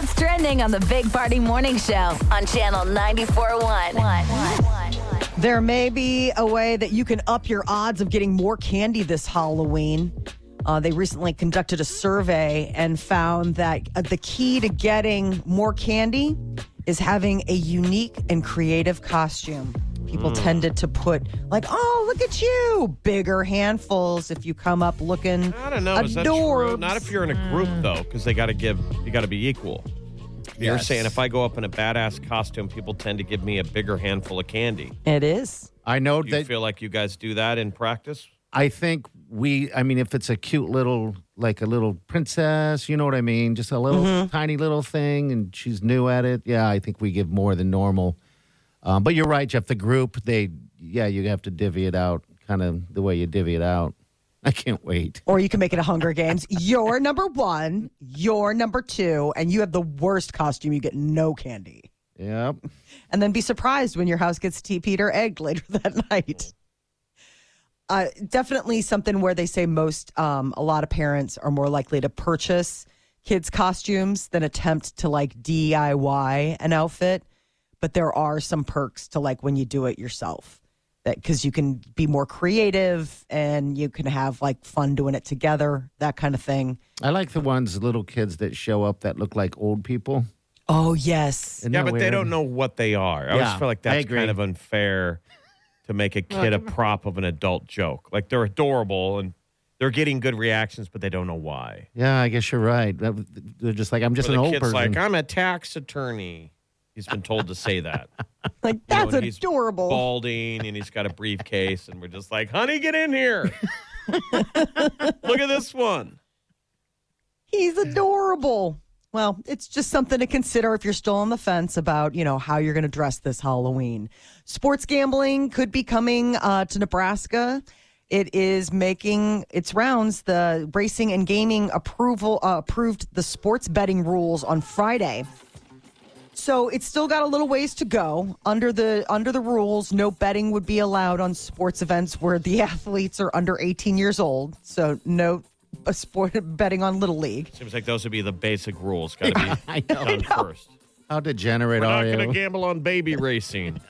Here's what's trending on the Big Party Morning Show on Channel 94.1. There may be a way that you can up your odds of getting more candy this Halloween. Uh, they recently conducted a survey and found that uh, the key to getting more candy is having a unique and creative costume. People Mm. tended to put, like, oh, look at you, bigger handfuls if you come up looking I don't know. Is that true? Not if you're in a group though, because they got to give. You got to be equal. You're Yes. saying if I go up in a badass costume, people tend to give me a bigger handful of candy. It is. I know Do you feel like you guys do that in practice? I think we, I mean, if it's a cute little, like a little princess, you know what I mean? Just a little Mm-hmm. tiny little thing and she's new at it. Yeah, I think we give more than normal. Um, but you're right, Jeff. The group, they, yeah, you have to divvy it out kind of the way you divvy it out. I can't wait. Or you can make it a Hunger Games. You're number one, you're number two, and you have the worst costume. You get no candy. Yep. And then be surprised when your house gets TP'd or egged later that night. Uh, definitely something where they say most, um, a lot of parents are more likely to purchase kids' costumes than attempt to like DIY an outfit. But there are some perks to like when you do it yourself that because you can be more creative and you can have like fun doing it together, that kind of thing. I like the ones, little kids that show up that look like old people. Oh, yes. Isn't yeah, that but they don't know what they are. I Yeah, always feel like that's kind of unfair to make a kid a prop of an adult joke. Like they're adorable and they're getting good reactions, but they don't know why. Yeah, I guess you're right. They're just like, I'm just Or an the old kid's person. like, I'm a tax attorney. He's been told to say that. Like, You know, that's and he's adorable. Balding and he's got a briefcase, and we're just like, honey, get in here. Look at this one. He's adorable. Well, it's just something to consider if you're still on the fence about, you know, how you're going to dress this Halloween. Sports gambling could be coming uh, to Nebraska. It is making its rounds. The racing and gaming approval uh, approved the sports betting rules on Friday. So it's still got a little ways to go. Under the under the rules, no betting would be allowed on sports events where the athletes are under 18 years old. So no uh, sport betting on little league. Seems like those would be the basic rules. Got to be I be know. done first. How degenerate We're not are going to gamble on baby racing.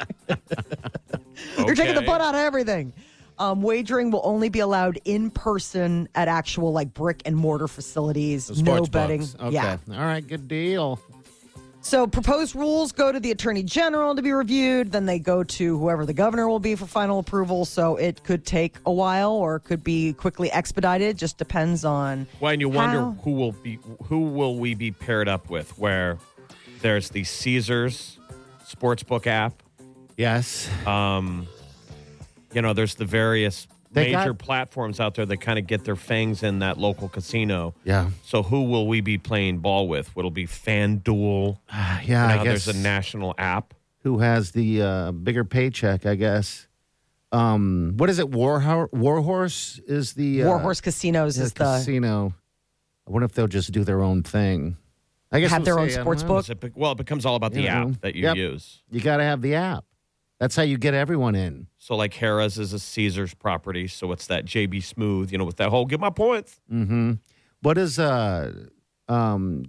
You're taking the Okay. butt out of everything. Um, wagering will only be allowed in person at actual like brick and mortar facilities. The no sports betting. books. Okay. Yeah. All right. Good deal. So proposed rules go to the attorney general to be reviewed. Then they go to whoever the governor will be for final approval. So it could take a while or it could be quickly expedited. Just depends on. Well, and you wonder How? who will be who will we be paired up with? Where there's the Caesars sportsbook app. Yes. Um, you know, there's the various They major got- platforms out there that kind of get their fangs in that local casino. Yeah. So who will we be playing ball with? Will it be FanDuel? Yeah. You know, I how guess there's a national app. who has the uh, bigger paycheck, I guess. Um, what is it? War Warhorse is the uh, Warhorse Casinos is the casino. I wonder if they'll just do their own thing. I guess Have we'll their own say, I don't sports know. book? Does it be- well, it becomes all about the Yeah. app that you Yep. use. You got to have the app. That's how you get everyone in. So like Harrah's is a Caesars property, so what's that JB Smoove, you know, with that whole get my points. Mm-hmm. What does uh, um,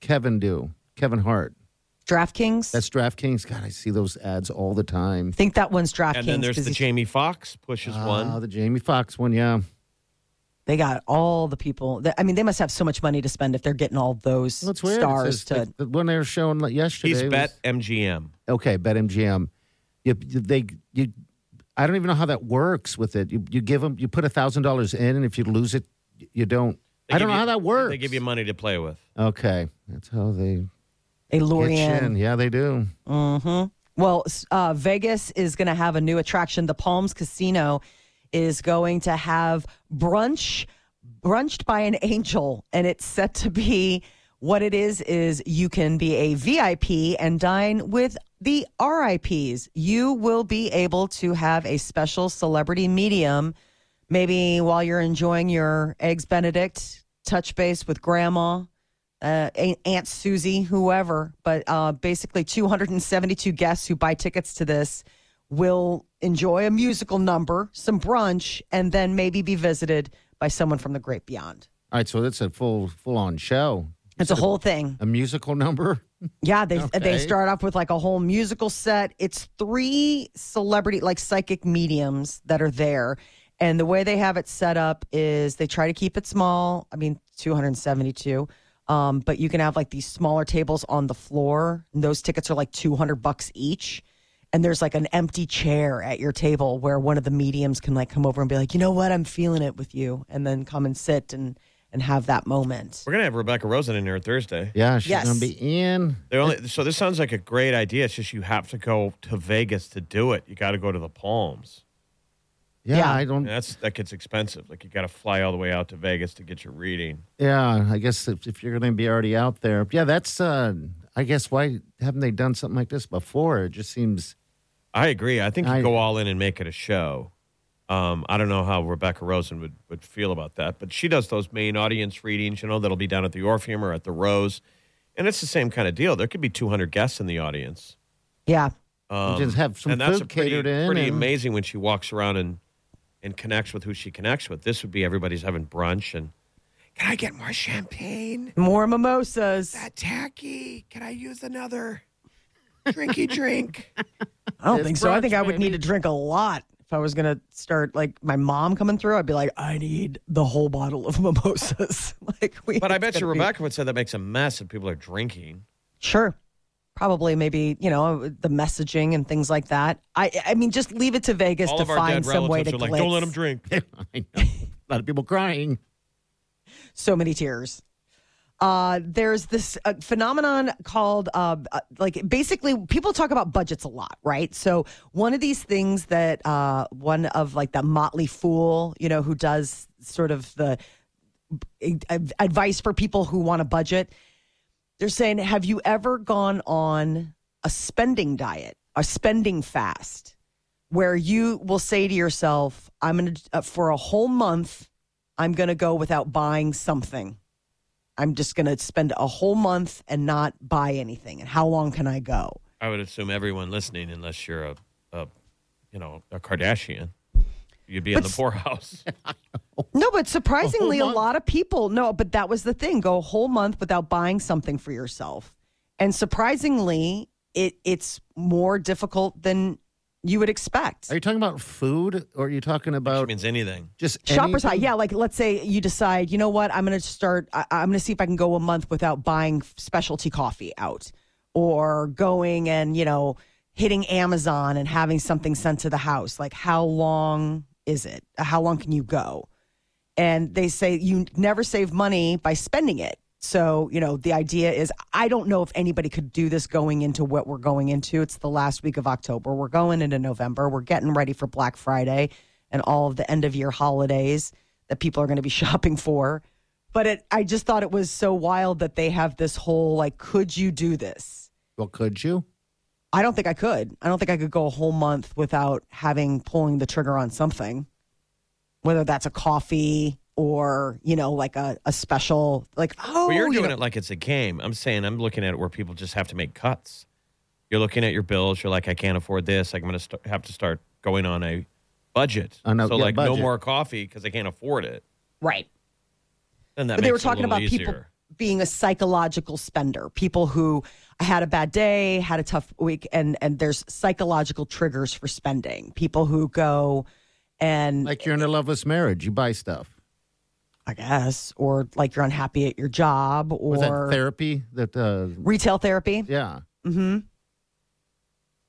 Kevin do? Kevin Hart. DraftKings. That's DraftKings. God, I see those ads all the time. I think that one's DraftKings. And then there's the Jamie Foxx pushes Oh, one. the Jamie Foxx one. Yeah. They got all the people. That, I mean, they must have so much money to spend if they're getting all those Well, it's weird. It stars says, to. like, the one they were showing like, yesterday. He's was- bet MGM. okay, BetMGM. You, you- they you. I don't even know how that works with it. You you give them you put a thousand dollars in, and if you lose it, you don't. They I don't know you- how that works. They give you money to play with. Okay, that's how they They lure get you you in. in. Yeah, they do. hmm Well, uh, Vegas is going to have a new attraction. The Palms Casino is going to have brunch, brunched by an angel, and it's set to be What it is, is you can be a VIP and dine with the RIPs. You will be able to have a special celebrity medium, maybe while you're enjoying your Eggs Benedict, touch base with grandma, uh, Aunt Susie, whoever. But uh, basically, 272 guests who buy tickets to this will enjoy a musical number, some brunch, and then maybe be visited by someone from the great beyond. All right, so that's a full full on show. It's a whole thing. A musical number. Yeah, they Okay. they start off with like a whole musical set. It's three celebrity like psychic mediums that are there. And the way they have it set up is they try to keep it small. I mean, 272. Um, but you can have like these smaller tables on the floor. And those tickets are like 200 bucks each. And there's like an empty chair at your table where one of the mediums can like come over and be like, you know what, I'm feeling it with you, and then come and sit and and have that moment. We're gonna have Rebecca Rosen in here Thursday. Yeah, she's Yes. gonna be in. They only, so this sounds like a great idea. It's just you have to go to Vegas to do it. You got to go to the Palms. Yeah, Yeah. I don't. And that's that gets expensive. Like you got to fly all the way out to Vegas to get your reading. Yeah, I guess if, if you're going to be already out there, yeah, that's. uh I guess why haven't they done something like this before? It just seems. I agree. I think you I- go all in and make it a show. Um, I don't know how Rebecca Rosen would, would feel about that, but she does those main audience readings, you know, that'll be down at the Orpheum or at the Rose. And it's the same kind of deal. There could be 200 guests in the audience. Yeah. Um, just have some and that's food pretty, catered in Pretty and- amazing when she walks around and, and connects with who she connects with. This would be everybody's having brunch and can I get more champagne? More mimosas. That tacky. Can I use another drinky drink? I don't It's think so. I brunch, think I would need to drink a lot if I was going to start like my mom coming through. I'd be like, I need the whole bottle of mimosas. like we. But I bet you be- Rebecca would say that makes a mess if people are drinking. Sure. Probably maybe you know the messaging and things like that. I I mean just leave it to Vegas All to of our find dead some way relatives to are like, don't let them drink. I know. A lot of people crying. so many tears. Uh, there's this uh, phenomenon called uh, uh, like basically people talk about budgets a lot, right? So one of these things that uh, one of like the Motley Fool, you know, who does sort of the advice for people who want a budget. They're saying, have you ever gone on a spending diet, a spending fast, where you will say to yourself, I'm going to, uh, for a whole month, I'm going to go without buying something. I'm just going to spend a whole month and not buy anything. And how long can I go? I would assume everyone listening, unless you're a, a you know, a Kardashian, you'd be in the s- poorhouse. No, but surprisingly, a, month? lot of people, no, but that was the thing go a whole month without buying something for yourself. And surprisingly, it it's more difficult than you would expect. Are you talking about food, or are you talking Which about means anything. just Shoppers High, yeah. Like, let's say you decide, you know what, I'm going to start. I, I'm going to see if I can go a month without buying specialty coffee out, or going and you know hitting Amazon and having something sent to the house. Like, how long is it? How long can you go? And they say you never save money by spending it. So, you know, the idea is I don't know if anybody could do this going into what we're going into. It's the last week of October. We're going into November. We're getting ready for Black Friday and all of the end of year holidays that people are going to be shopping for. But it, I just thought it was so wild that they have this whole like, could you do this? Well, could you? I don't think I could. I don't think I could go a whole month without having pulling the trigger on something, whether that's a coffee or you know like a, a special like oh Well, you're you doing know- it like it's a game. I'm saying I'm looking at it where people just have to make cuts. You're looking at your bills. You're like, I can't afford this. I'm going to st- have to start going on a budget. On a- so yeah, like, no more coffee because I can't afford it. right. and that But they were makes it a talking about easier. people being a psychological spender, people who had a bad day, had a tough week, and and there's psychological triggers for spending. People who go and Like you're in a loveless marriage, you buy stuff. I guess, or like you're unhappy at your job, Was that or therapy? That uh, retail therapy. yeah. Mm-hmm.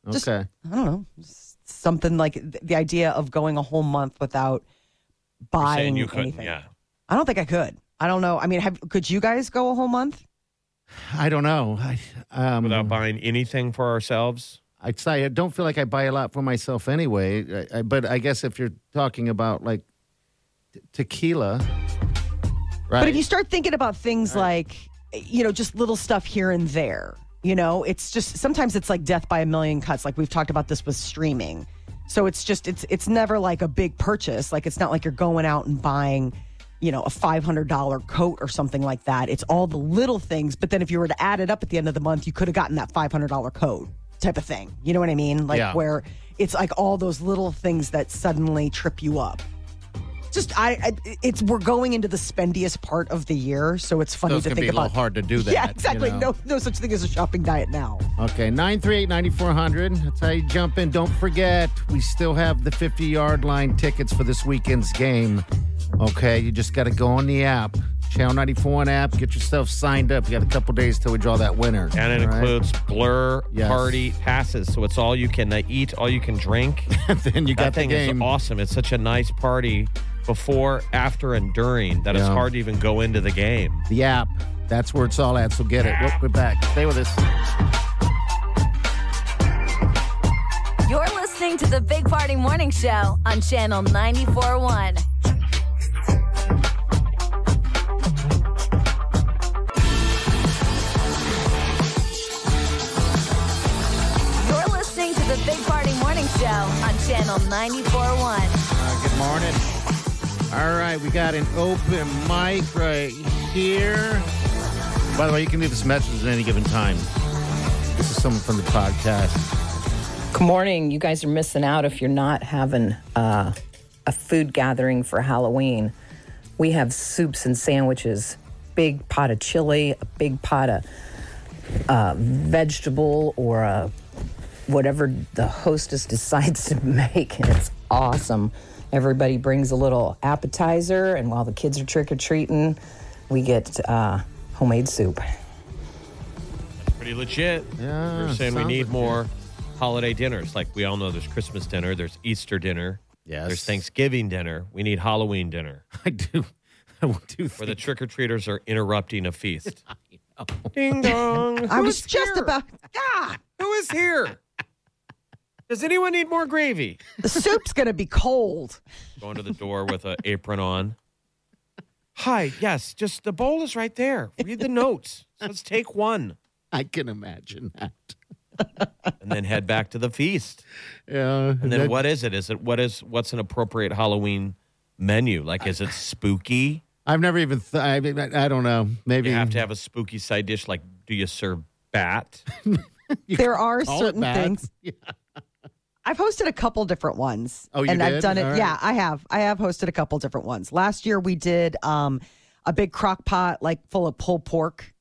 Okay. Just- I don't know, s- something like th- the idea of going a whole month without buying saying you couldn't. anything. Yeah. I don't think I could. I don't know. I mean, have, could you guys go a whole month? I don't know. I um, Without buying anything for ourselves. I'd say I don't feel like I buy a lot for myself anyway. I, I, but I guess if you're talking about like t- tequila, right? But if you start thinking about things like you know, just little stuff here and there. You know, it's just sometimes it's like death by a million cuts. Like we've talked about this with streaming. So it's just it's it's never like a big purchase. Like it's not like you're going out and buying, you know, a five hundred dollar coat or something like that. It's all the little things. But then if you were to add it up at the end of the month, you could have gotten that five hundred dollar coat type of thing. You know what I mean? Like Yeah. where it's like all those little things that suddenly trip you up. Just I, I it's we're going into the spendiest part of the year, so it's funny So it's to think be a little about. hard to do that. yeah, you exactly. know? No, no such thing as a shopping diet now. Okay, 938 9400. That's how you jump in. Don't forget, we still have the 50 yard line tickets for this weekend's game. Okay, you just got to go on the app, Channel 94 app, get yourself signed up. You got a couple days till we draw that winner. And it All right? includes blur Yes. party passes. So it's all you can uh, eat, all you can drink. then you got that the thing game. is awesome. It's such a nice party before, after, and during that it's hard to even go into the game. The app, that's where it's all at. So get it. Well, we're back. Stay with us. You're listening to the Big Party Morning Show on Channel 94.1. You're listening to the Big Party Morning Show on Channel 94.1. Uh, good morning. All right, we got an open mic right here. By the way, you can leave us messages at any given time. This is someone from the podcast. Good morning. You guys are missing out if you're not having uh, a food gathering for Halloween. We have soups and sandwiches, big pot of chili, a big pot of uh, vegetable or a, whatever the hostess decides to make, and it's awesome. Everybody brings a little appetizer, and while the kids are trick or treating, we get uh, homemade soup. Pretty legit. Yeah, We're saying we need legit. more holiday dinners. Like we all know there's Christmas dinner, there's Easter dinner, Yes. there's Thanksgiving dinner. We need Halloween dinner I do. I do where the trick or treaters are interrupting a feast. Ding dong. I Who's was just here? about ah, Who is here? Does anyone need more gravy? the soup's gonna be cold. Going to the door with an apron on. Hi, yes, just the bowl is right there. Read the notes. Let's take one I can imagine that. and then head back to the feast. Yeah. And then what is it? Is it what is what's an appropriate Halloween menu? Like is it spooky? I've never even. Th- I, mean, I I don't know. Maybe You have to have a spooky side dish. Like, do you serve bat? There are certain that. things. I've hosted a couple different ones. Oh, you and I've done it. Right. Yeah, I have. I have hosted a couple different ones. Last year we did um, a big crock pot like full of pulled pork,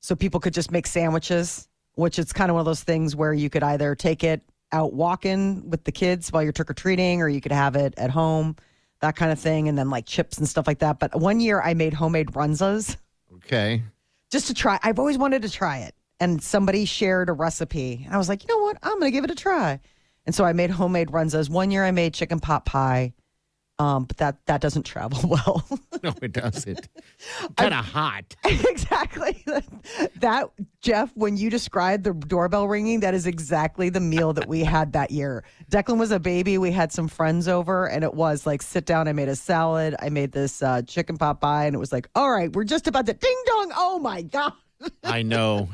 so people could just make sandwiches. Which it's kind of one of those things where you could either take it out walking with the kids while you're trick or treating, or you could have it at home, that kind of thing, and then like chips and stuff like that. But one year I made homemade runzas Okay. just to try. I've always wanted to try it. And somebody shared a recipe. And I was like, you know what? I'm going to give it a try. And so I made homemade runzas. One year I made chicken pot pie. Um, but that that doesn't travel well. No, it doesn't. kind of hot. exactly. That Jeff, when you described the doorbell ringing, that is exactly the meal that we had that year. Declan was a baby. We had some friends over, and it was like sit down. I made a salad. I made this uh, chicken pot pie, and it was like, all right, we're just about to ding dong. Oh my god. I know.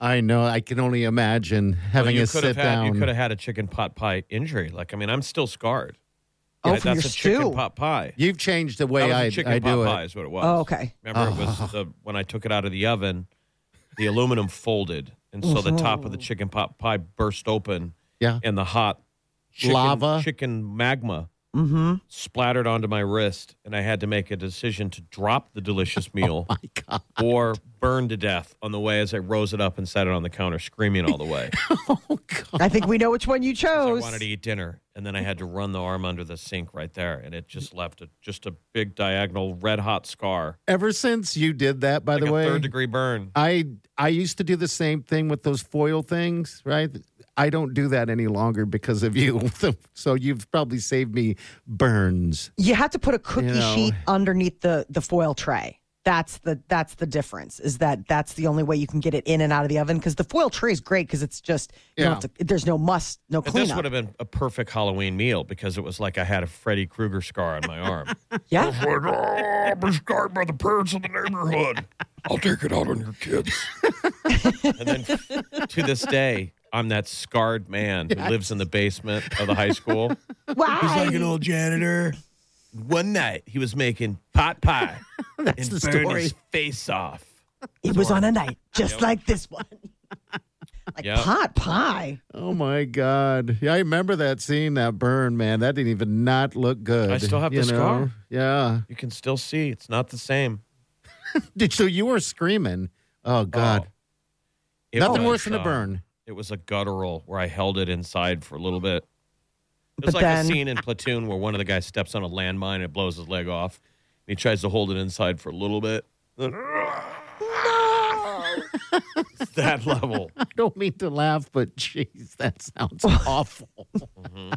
I know. I can only imagine having you a could sit have had down. you could have had a chicken pot pie injury. Like, I mean, I'm still scarred. Oh, Yeah, from that's your a chicken pot pie. You've changed the That way was a I, chicken I pot do pie it. is what it was. Oh, okay. Remember, it was oh. the when I took it out of the oven, the aluminum folded, and so the top of the chicken pot pie burst open, Yeah. and the hot chicken, Lava? chicken magma Mm-hmm. splattered onto my wrist, and I had to make a decision to drop the delicious meal My God. or burn to death on the way as I rose it up and set it on the counter, screaming all the way. Oh, God. I think we know which one you chose. I chose. wanted to eat dinner, and then I had to run the arm under the sink right there, and it just left a, just a big diagonal red hot scar, Ever since you did that, by like the a way, third degree burn. I I used to do the same thing with those foil things, right? I don't do that any longer because of you. so you've probably saved me burns. You have to put a cookie You know. sheet underneath the the foil tray. That's the that's the difference. Is that that's the only way you can get it in and out of the oven because the foil tray is great because it's just you Yeah. don't have to, there's no must no But this would have been a perfect Halloween meal because it was like I had a Freddy Krueger scar on my arm. yeah, like, oh, I've been scarred by the parents of the neighborhood. I'll take it out on your kids. and then to this day, I'm that scarred man who lives in the basement of the high school. Why? He's like an old janitor. One night, he was making pot pie and the burned story. his face off. it was on a night just like this one. like Yep. pot pie. Oh my God! Yeah, I remember that scene, that burn, man. That didn't even not look good. I still have the you scar. Yeah. You can still see it's not the same. Did so you were screaming? Oh God! Oh. It Nothing was, worse than a uh, burn. It was a guttural where I held it inside for a little bit. It But like then- a scene in Platoon where one of the guys steps on a landmine and it blows his leg off. And he tries to hold it inside for a little bit. Then, It's that level. I don't mean to laugh, but jeez, that sounds awful. Mm-hmm.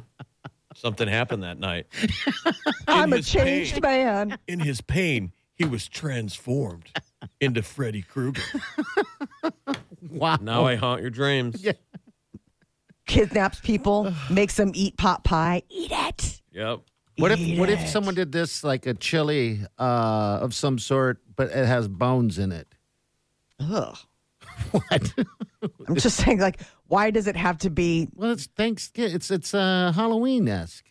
Something happened that night. I'm a changed pain. man. In his pain, he was transformed into Freddy Krueger. Wow. Now I haunt your dreams. Yeah. Kidnaps people, makes them eat pot pie. Eat it. Yep. What if Eat what if it. someone did this like a chili uh, of some sort, but it has bones in it? Ugh. What? I'm just saying, like, why does it have to be? well, it's Thanksgiving. It's it's uh, Halloween esque.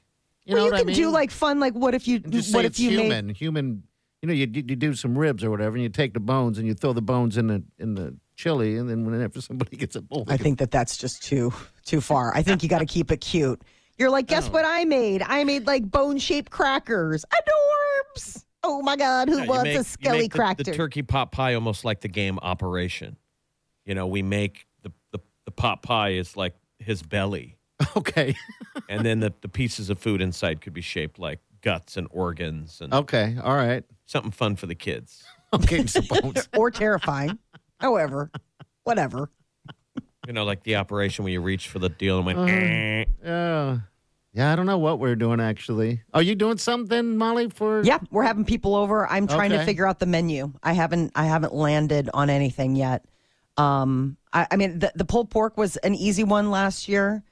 You well, know you what can I mean? do like fun, like what if you just what say if it's you made human, human. You know, you, you do some ribs or whatever, and you take the bones and you throw the bones in the in the chili, and then whenever somebody gets a bowl, I think that that's just too too far. I think you got to keep it cute. You're like, guess what I made? I made like bone shaped crackers. Adorbs. Oh my God, who Yeah, you wants make- a you skelly make the- cracker? The, turkey pot pie almost like the game Operation. You know, we make the, the, the pot pie is like his belly. okay, And then the, the pieces of food inside could be shaped like guts and organs and okay, all right, something fun for the kids. okay, some bones. or terrifying. However, whatever. You know, like the operation where you reach for the deal and went, eh. Yeah, yeah. I don't know what we're doing actually. Are you doing something, Molly? For Yeah, we're having people over. I'm trying to figure out the menu. I haven't I haven't landed on anything yet. Um, I, I mean, the, the pulled pork was an easy one last year,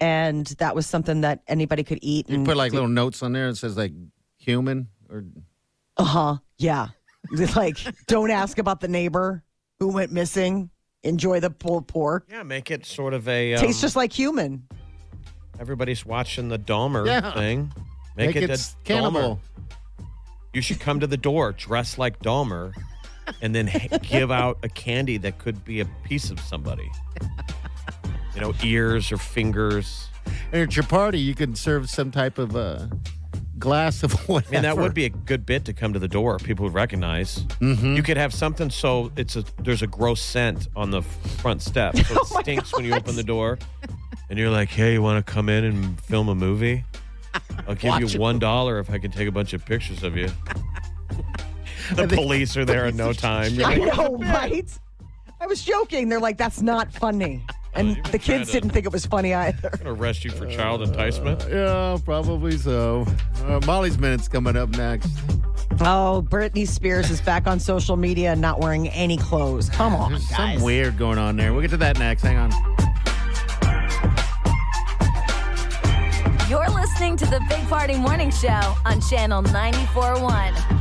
and that was something that anybody could eat. you and put like little notes on there. It says like human or Uh huh. Yeah. like, don't ask about the neighbor who went missing. Enjoy the pulled pork. Yeah, make it sort of a. Um, Tastes just like human. everybody's watching the Dahmer Yeah. thing. Make, make it, it a cannibal. Dahmer. You should come to the door dressed like Dahmer and then h- give out a candy that could be a piece of somebody. You know, ears or fingers. And at your party, you can serve some type of uh, glass of whatever. I mean, that would be a good bit to come to the door. People would recognize. Mm-hmm. You could have something so it's a there's a gross scent on the front step, so it Oh stinks when you open the door, and you're like, "Hey, you want to come in and film a movie? I'll give Watch you one dollar if I can take a bunch of pictures of you." the police are there in no time. I know, right? I was joking. They're like, that's not funny. And you the kids to- didn't think it was funny either. I'm gonna arrest you for child enticement. Yeah, probably so. Uh, Molly's minute's coming up next. Oh, Britney Spears is back on social media and not wearing any clothes. Come on, There's guys. something weird going on there. We'll get to that next. Hang on. You're listening to the Big Party Morning Show on Channel 94.1.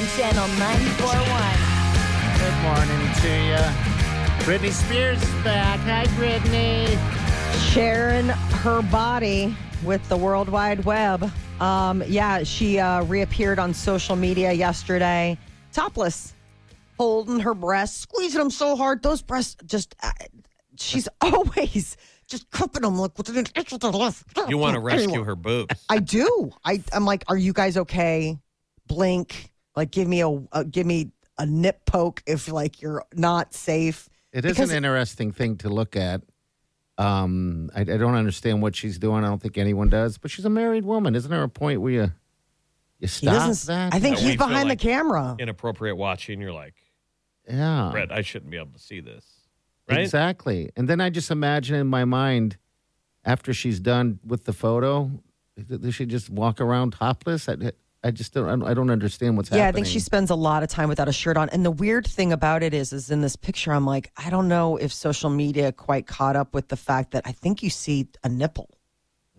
on Channel 94.1. Good morning to you. Britney Spears is back. Hi, Britney. sharing her body with the World Wide Web. Um, yeah, she uh, reappeared on social media yesterday, topless, holding her breasts, squeezing them so hard. Those breasts just, uh, she's always just cupping them like within an inch of the left. You want to rescue her boobs? I do. I, I'm like, are you guys okay? Blink, like, give me a, a give me a nip poke if like you're not safe. It is Because- an interesting thing to look at. Um, I, I don't understand what she's doing. I don't think anyone does. But she's a married woman. Isn't there a point where you you stop that? I think Yeah, he's behind like- the camera. Inappropriate watching. You're like, Yeah. Brett, I shouldn't be able to see this. Right? Exactly. And then I just imagine in my mind, after she's done with the photo, that they should just walk around topless. I, I just don't. I don't understand what's happening. Yeah, I think she spends a lot of time without a shirt on. And the weird thing about it is, is in this picture, I'm like, I don't know if social media quite caught up with the fact that I think you see a nipple.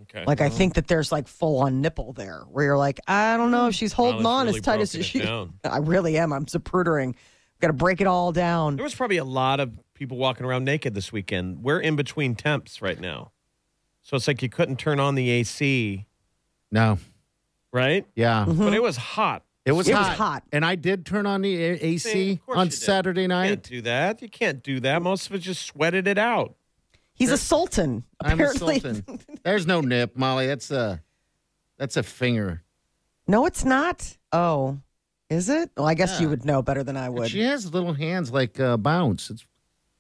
Okay. Like I oh. think that there's like full on nipple there, where you're like, I don't know if she's holding Molly's on really as tight as she. down. I really am. I'm zaprudering. Got to break it all down. There was probably a lot of people walking around naked this weekend. We're in between temps right now. So it's like you couldn't turn on the AC, no. Right? Yeah. But it was hot. It was It was hot. hot. And I did turn on the A- AC See, of course on you did. Saturday You can't night. do that. You can't do that. Most of us just sweated it out. He's a sultan. I'm a Apparently, sultan. There's no nip, Molly. That's a that's a finger. no, it's not. Oh, is it? Well, I guess you would know better than I But would. she has little hands like uh, bounce. It's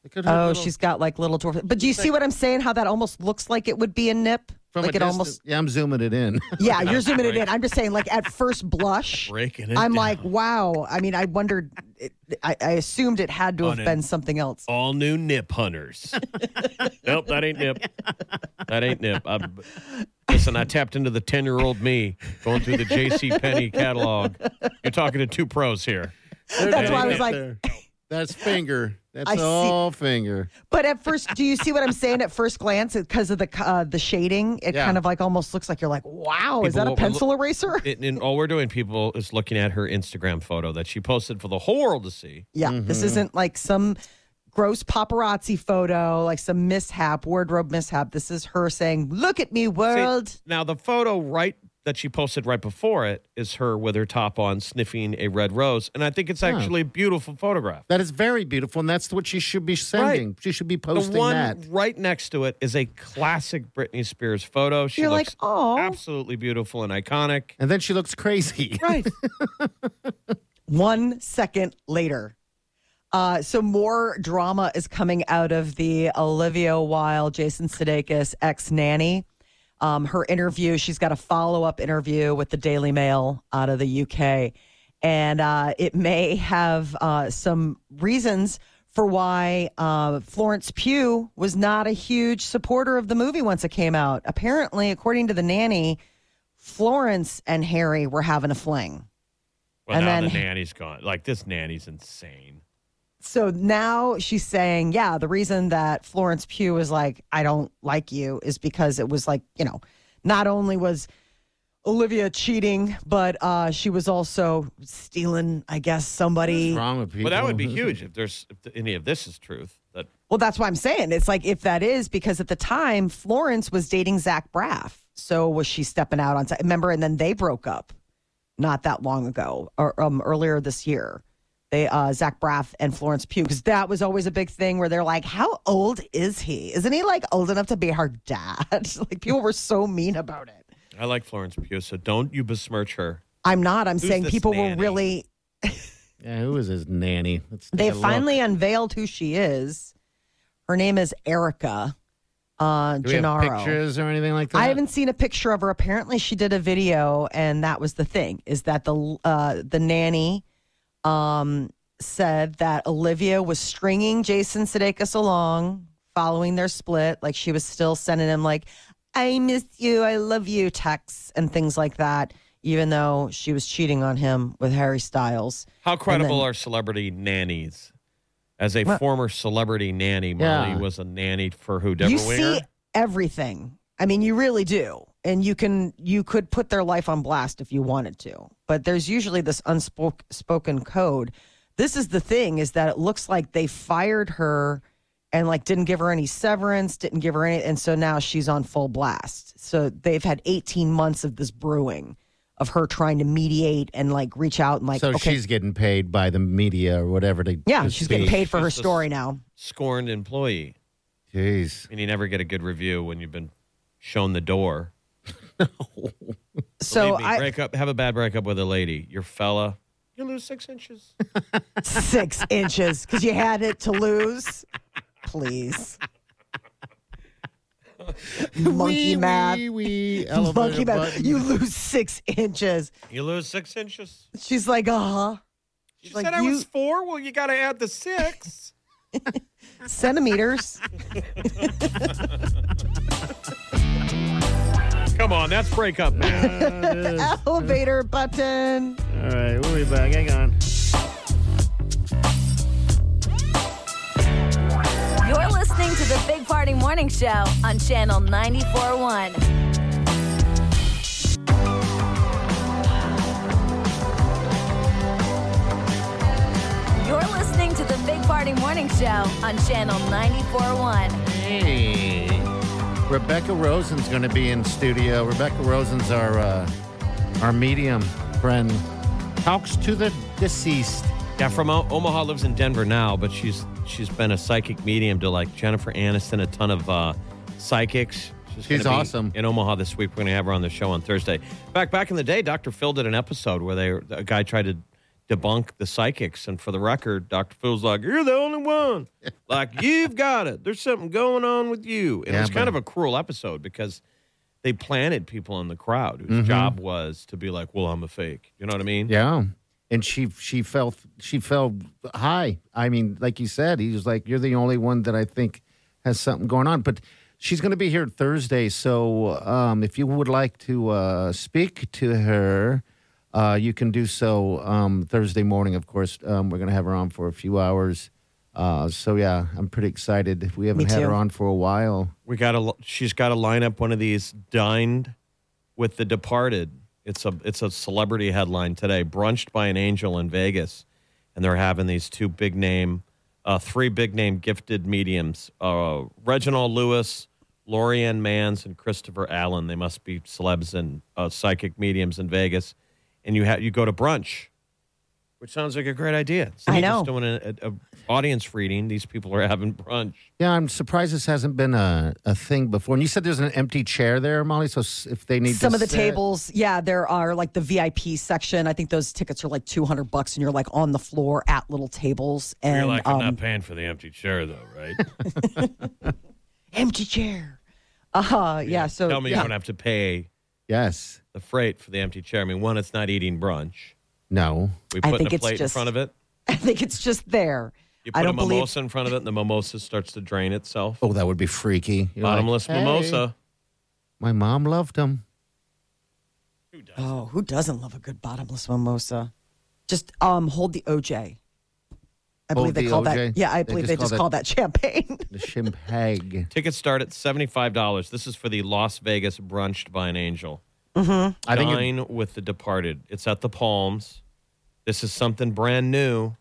look at her Oh, little- she's got like little dwarf. But do you see what I'm saying? How that almost looks like it would be a nip? From like a it distance- almost. Yeah, I'm zooming it in. Yeah, you're zooming it in. I'm just saying, like at first blush, Breaking it I'm down. like, wow. I mean, I wondered. It, I, I assumed it had to On have an- been something else. All new nip hunters. nope, that ain't nip. That ain't nip. I, listen, I tapped into the 10 year old me going through the J.C. Penney catalog. You're talking to two pros here. That's why I was like, There. That's finger. That's I see. all finger. but at first, do you see what I'm saying? At first glance, because of the uh, the shading, it Yeah. kind of like almost looks like you're like, wow, is that a will- pencil eraser? And, and all we're doing, people, is looking at her Instagram photo that she posted for the whole world to see. Yeah, Mm-hmm. this isn't like some gross paparazzi photo, like some mishap, wardrobe mishap. This is her saying, "Look at me, See, world." now, the photo right that she posted right before it is her with her top on sniffing a red rose. And I think it's actually a beautiful photograph. That is very beautiful, and that's what she should be sending. She should be posting the one that. right next to it is a classic Britney Spears photo. She You're like, looks "Aw." absolutely beautiful and iconic. And then she looks crazy. Right. One second later. Uh, so more drama is coming out of the Olivia Wilde, Jason Sudeikis ex nanny. Um, her interview, she's got a follow up interview with the Daily Mail out of the UK. And uh, it may have uh, some reasons for why uh, Florence Pugh was not a huge supporter of the movie once it came out. Apparently, according to the nanny, Florence and Harry were having a fling. Well, And now then- the nanny's gone. Like, this nanny's insane. So now she's saying, yeah, the reason that Florence Pugh is like, I don't like you is because it was like, you know, not only was Olivia cheating, but uh, she was also stealing, I guess, somebody. What's wrong with people? But that would be huge if there's if any of this is truth. That Well, that's what I'm saying. It's like, if that is, because at the time, Florence was dating Zach Braff. So was she stepping out on, remember? And then they broke up not that long ago or um, earlier this year. They, uh, Zach Braff and Florence Pugh, because that was always a big thing where they're like, how old is he? Isn't he like old enough to be her dad? like people were so mean about it. I like Florence Pugh, so don't you besmirch her. I'm not. I'm Who's saying this people were really, Yeah, who is his nanny? Let's they a look. finally unveiled who she is. Her name is Erica uh, Do we have Gennaro. pictures or anything like that? I haven't seen a picture of her. Apparently, she did a video, and that was the thing: is that the uh, the nanny um, said that Olivia was stringing Jason Sudeikis along following their split. Like she was still sending him like, "I miss you, I love you" texts and things like that, even though she was cheating on him with Harry Styles. How credible then- are celebrity nannies? As a Well- former celebrity nanny, Molly Yeah. was a nanny for who? Deborah you Winger? see everything. I mean, you really do. And you can you could put their life on blast if you wanted to. But there's usually this unspoken code. This is the thing is that it looks like they fired her and like didn't give her any severance, didn't give her any and so now she's on full blast. So they've had 18 months of this brewing of her trying to mediate and like reach out and like so okay, she's getting paid by the media or whatever to yeah, to she's getting paid for her She's just- story now. Scorned employee. Jeez. And you never get a good review when you've been shown the door. So me, I break up, have a bad breakup with a lady. Your fella, you lose six inches. six inches because you had it to lose. Please. Monkey Wee, math. wee, wee, Monkey elevator math. You lose six inches. You lose six inches. She's like, uh huh. She Like said I you- was four. Well, you got to add the six. Centimeters. Come on, that's breakup man. Elevator button. All right, we'll be back. Hang on. You're listening to the Big Party Morning Show on Channel 94.1. You're listening to the Big Party Morning Show on Channel 94.1. Hey, Rebecca Rosen's going to be in studio. Rebecca Rosen's our uh, our medium friend. Talks to the deceased. yeah, from O- Omaha, lives in Denver now, but she's she's been a psychic medium to like Jennifer Aniston, a ton of uh, psychics. She's gonna be awesome. in Omaha this week. We're going to have her on the show on Thursday. Back back in the day, Dr. Phil did an episode where they a guy tried to debunk the psychics, and for the record, Dr. Phil's like, "You're the only one. like you've got it. There's something going on with you." And Yeah, it was kind of a cruel episode because they planted people in the crowd whose Mm-hmm. job was to be like, "Well, I'm a fake." You know what I mean? Yeah, and she she fell she fell high. I mean, like you said, he was like, "You're the only one that I think has something going on." But she's going to be here Thursday, so um, if you would like to uh, speak to her. Uh, you can do so um, Thursday morning, of course. Um, we're going to have her on for a few hours. Uh, so, yeah, I'm pretty excited. If we haven't had her on for a while. We got to. She's got to line up one of these dined with the departed. It's a it's a celebrity headline today. Brunched by an angel in Vegas, and they're having these two big name, uh, three big name gifted mediums: uh, Reginald Lewis, Lorianne Mans, and Christopher Allen. They must be celebs and uh, psychic mediums in Vegas. And you ha- you go to brunch, which sounds like a great idea. So I you're know. Just doing a, a, a audience reading. These people are having brunch. Yeah, I'm surprised this hasn't been a, a thing before. And you said there's an empty chair there, Molly. So if they need Some to of the sit- tables, yeah, there are like the VIP section. I think those tickets are like 200 bucks and you're like on the floor at little tables. And You're like, I'm um, not paying for the empty chair, though, right? empty chair. Uh, yeah. So Tell me yeah. you don't have to pay Yes. the freight for the empty chair. I mean, one, it's not eating brunch. No. We I put think a it's plate just- in front of it. I think it's just there. You I put a don't believe- mimosa in front of it, and the mimosa starts to drain itself. Oh, that would be freaky. You're like, Bottomless "Hey, mimosa. My mom loved them. Oh, who doesn't love a good bottomless mimosa? Just um, hold the OJ. I Hold believe they the call OJ? that. Yeah, I They believe just they call just that- call that champagne. The shimpag. Tickets start at $75. This is for the Las Vegas Brunched by an Angel. Mm-hmm. I think it- Dine with the Departed. It's at the Palms. This is something brand new.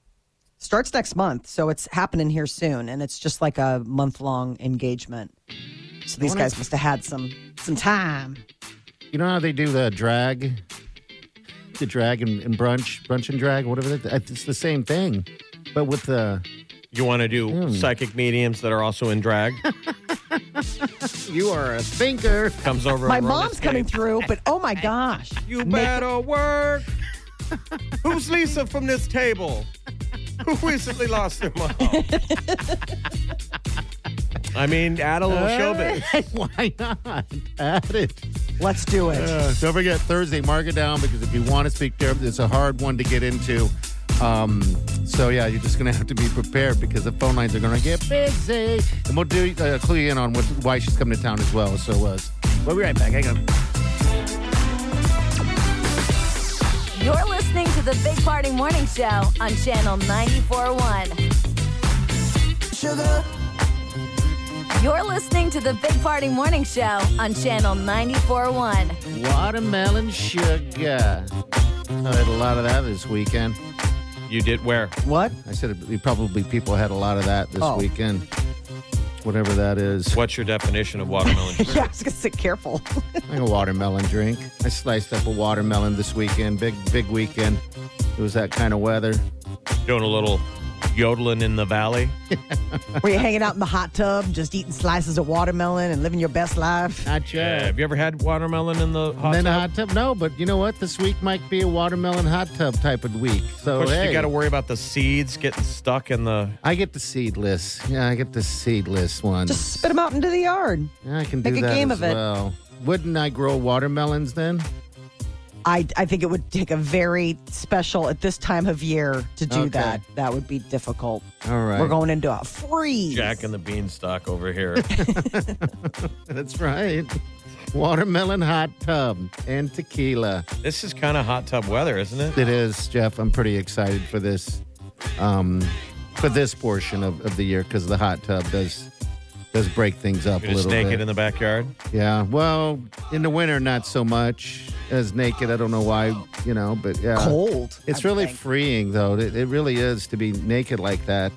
Starts next month, so it's happening here soon, and it's just like a month long engagement. So these guys must have had some some time. you know how they do the drag, the drag and, and brunch, brunch and drag, whatever. It's the same thing, but with the You want to do Hmm. psychic mediums that are also in drag? you are a thinker. Comes over. My mom's coming through, but oh my gosh, You better work. Who's Lisa from this table? Who recently lost their mom? I mean, add a little showbiz. Why not? Add it. Let's do it. Uh, don't forget Thursday, mark it down because if you want to speak there, it's a hard one to get into. Um, so yeah, you're just gonna have to be prepared because the phone lines are gonna get busy, and we'll do uh, clue you in on what, why she's coming to town as well. So uh, we'll be right back. Hang on. You're listening to the Big Party Morning Show on Channel 94.1. Sugar. You're listening to the Big Party Morning Show on Channel 94.1. Watermelon sugar. I had a lot of that this weekend. You did where? What? I said it, probably people had a lot of that this Oh. weekend. Whatever that is. What's your definition of watermelon sugar? Yeah, I was gonna say careful. Like a watermelon drink. I sliced up a watermelon this weekend. Big, big weekend. It was that kind of weather. Doing a little yodeling in the valley. Were you hanging out in the hot tub, just eating slices of watermelon and living your best life? Not Yeah. yet. Have you ever had watermelon in the hot then a tub? hot tub? No, but you know what? This week might be a watermelon hot tub type of week. So Of course, hey, you got to worry about the seeds getting stuck in the. I get the seedless. Yeah, I get the seedless ones. Just spit them out into the yard. Yeah, I can do make a that game as of it. well. Wouldn't I grow watermelons then? I, I think it would take a very special at this time of year to do Okay. that. That would be difficult. All right. We're going into a freeze. Jack and the Beanstalk over here. That's right. Watermelon hot tub and tequila. this is kind of hot tub weather, isn't it? It is, Jeff. I'm pretty excited for this, um, for this portion of, of the year because the hot tub does does break things up You're a just little naked bit. in the backyard. yeah. Well, in the winter, not so much as naked. I don't know why, you know, but yeah, Cold. It's would really think. freeing, though. It, it really is to be naked like that.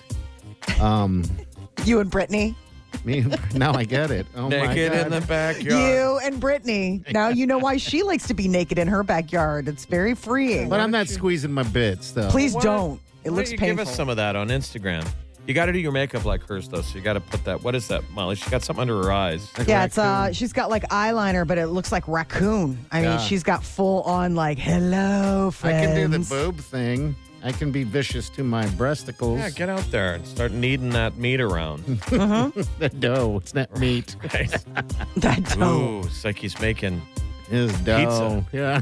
Um, You and Brittany. me now I get it. Oh my naked God. in the backyard. You and Brittany. Now you know why she likes to be naked in her backyard. It's very freeing. But I'm not squeezing my bits, though. Please Why- don't. It why looks don't you painful. Give us some of that on Instagram. You got to do your makeup like hers, though. So you got to put that. What is that, Molly? She's got something under her eyes. Like yeah, it's uh, she's got like eyeliner, but it looks like raccoon. I Yeah. mean, she's got full on like hello friends. I can do the boob thing. I can be vicious to my breasticles. Yeah, get out there and start kneading that meat around. the dough. It's not meat. Right? that dough. Ooh, it's like he's making. his dough. Yeah.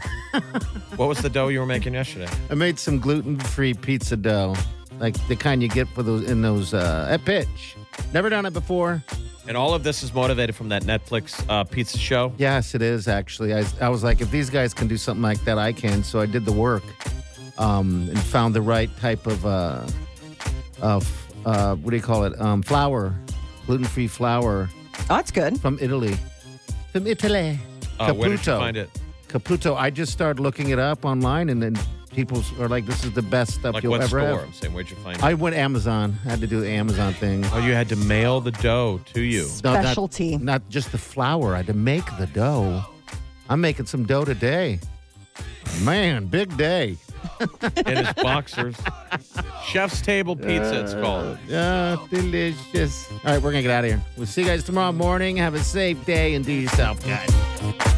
What was the dough you were making yesterday? I made some gluten-free pizza dough, like the kind you get for those in those uh, at Pitch. Never done it before. And all of this is motivated from that Netflix uh, pizza show. Yes, it is actually. I, I was like, if these guys can do something like that, I can. So I did the work um, and found the right type of uh, of uh, what do you call it? Um, flour, gluten-free flour Oh, that's good. from Italy. From Italy. Uh, where did you Caputo. find it? Caputo. I just started looking it up online, and then people are like, "This is the best stuff Like you'll what ever store? have." I'm saying, where'd you find it? I went Amazon. I had to do the Amazon thing. oh, you had to mail the dough to you. No, not- Specialty. Not, just the flour. I had to make the dough. I'm making some dough today. Man, big day. in his boxers. Chef's table pizza, it's uh, called. Yeah, delicious. All right, we're going to get out of here. We'll see you guys tomorrow morning. Have a safe day and do yourself good.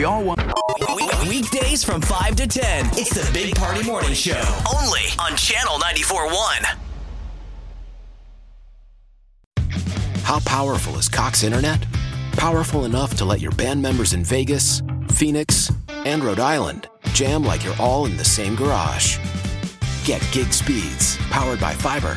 We all want. Weekdays from 5 to 10. It's the Big Party Morning Show. Only on Channel 94.1. How powerful is Cox Internet? Powerful enough to let your band members in Vegas, Phoenix, and Rhode Island jam like you're all in the same garage. Get gig speeds powered by fiber